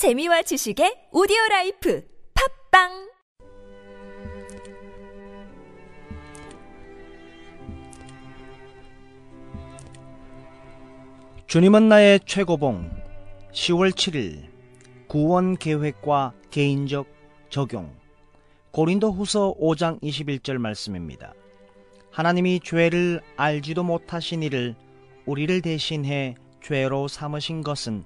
재미와 지식의 오디오 라이프 팟빵 주님은 나의 최고봉 10월 7일 구원 계획과 개인적 적용 고린도 후서 5장 21절 말씀입니다. 하나님이 죄를 알지도 못하신 이를 우리를 대신해 죄로 삼으신 것은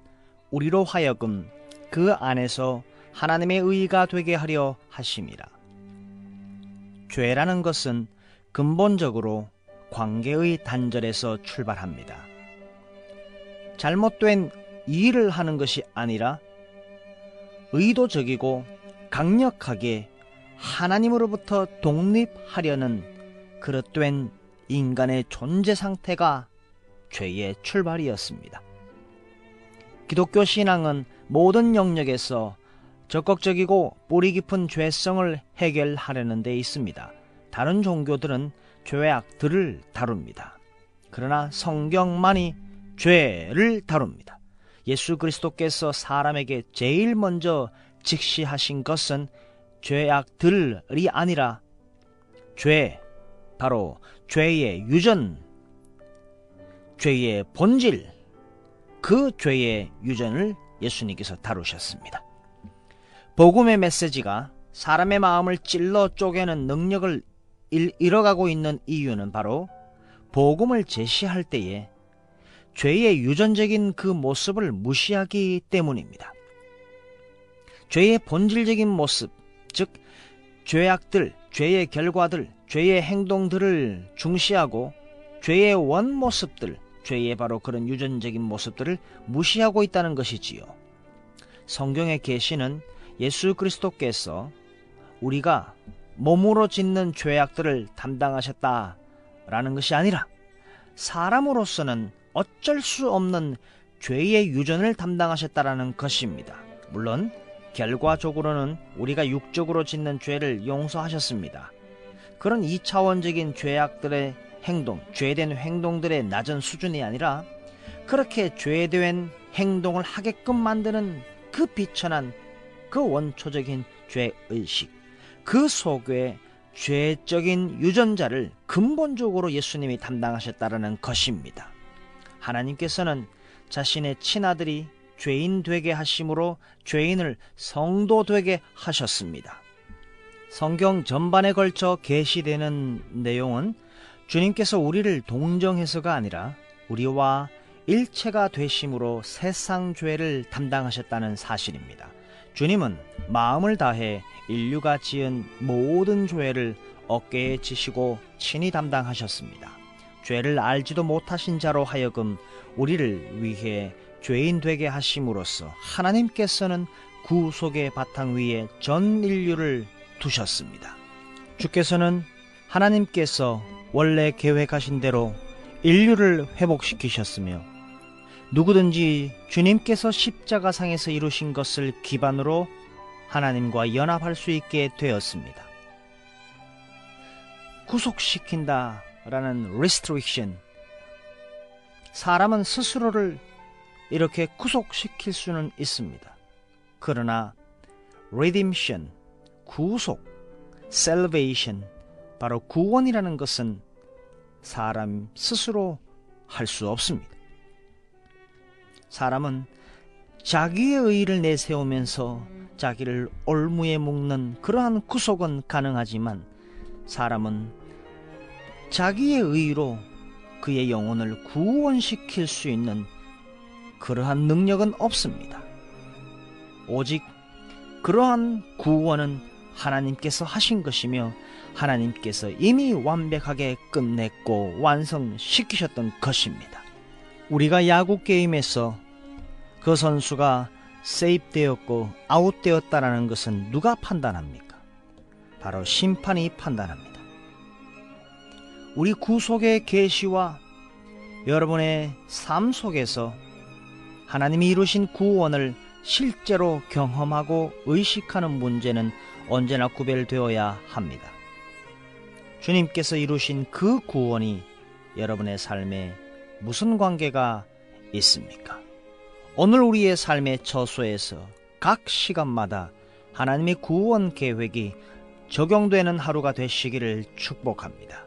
우리로 하여금 그 안에서 하나님의 의가 되게 하려 하심이라. 죄라는 것은 근본적으로 관계의 단절에서 출발합니다. 잘못된 일을 하는 것이 아니라 의도적이고 강력하게 하나님으로부터 독립하려는 그릇된 인간의 존재 상태가 죄의 출발이었습니다. 기독교 신앙은 모든 영역에서 적극적이고 뿌리 깊은 죄성을 해결하려는 데 있습니다. 다른 종교들은 죄악들을 다룹니다. 그러나 성경만이 죄를 다룹니다. 예수 그리스도께서 사람에게 제일 먼저 직시하신 것은 죄악들이 아니라 죄, 바로 죄의 유전, 죄의 본질, 그 죄의 유전을 예수님께서 다루셨습니다. 복음의 메시지가 사람의 마음을 찔러 쪼개는 능력을 잃어가고 있는 이유는 바로 복음을 제시할 때에 죄의 유전적인 그 모습을 무시하기 때문입니다. 죄의 본질적인 모습, 즉 죄악들, 죄의 결과들, 죄의 행동들을 중시하고 죄의 원 모습들, 죄의 바로 그런 유전적인 모습들을 무시하고 있다는 것이지요. 성경의 계시는 예수 그리스도께서 우리가 몸으로 짓는 죄악들을 담당하셨다라는 것이 아니라 사람으로서는 어쩔 수 없는 죄의 유전을 담당하셨다라는 것입니다. 물론 결과적으로는 우리가 육적으로 짓는 죄를 용서하셨습니다. 그런 2차원적인 죄악들의 행동, 죄된 행동들의 낮은 수준이 아니라 그렇게 죄된 행동을 하게끔 만드는 그 비천한 그 원초적인 죄의식, 그 속에 죄적인 유전자를 근본적으로 예수님이 담당하셨다라는 것입니다. 하나님께서는 자신의 친아들이 죄인 되게 하심으로 죄인을 성도 되게 하셨습니다. 성경 전반에 걸쳐 계시되는 내용은 주님께서 우리를 동정해서가 아니라 우리와 일체가 되심으로 세상 죄를 담당하셨다는 사실입니다. 주님은 마음을 다해 인류가 지은 모든 죄를 어깨에 지시고 친히 담당하셨습니다. 죄를 알지도 못하신 자로 하여금 우리를 위해 죄인 되게 하심으로써 하나님께서는 구속의 바탕 위에 전 인류를 두셨습니다. 주께서는 하나님께서 원래 계획하신 대로 인류를 회복시키셨으며 누구든지 주님께서 십자가상에서 이루신 것을 기반으로 하나님과 연합할 수 있게 되었습니다. 구속시킨다 라는 restriction 사람은 스스로를 이렇게 구속시킬 수는 있습니다. 그러나 redemption 구속 salvation 바로 구원이라는 것은 사람 스스로 할 수 없습니다. 사람은 자기의 의의를 내세우면서 자기를 올무에 묶는 그러한 구속은 가능하지만 사람은 자기의 의로 그의 영혼을 구원시킬 수 있는 그러한 능력은 없습니다. 오직 그러한 구원은 하나님께서 하신 것이며 하나님께서 이미 완벽하게 끝냈고 완성시키셨던 것입니다. 우리가 야구 게임에서 그 선수가 세입되었고 아웃되었다라는 것은 누가 판단합니까? 바로 심판이 판단합니다. 우리 구속의 계시와 여러분의 삶 속에서 하나님이 이루신 구원을 실제로 경험하고 의식하는 문제는 언제나 구별되어야 합니다. 주님께서 이루신 그 구원이 여러분의 삶에 무슨 관계가 있습니까? 오늘 우리의 삶의 처소에서 각 시간마다 하나님의 구원 계획이 적용되는 하루가 되시기를 축복합니다.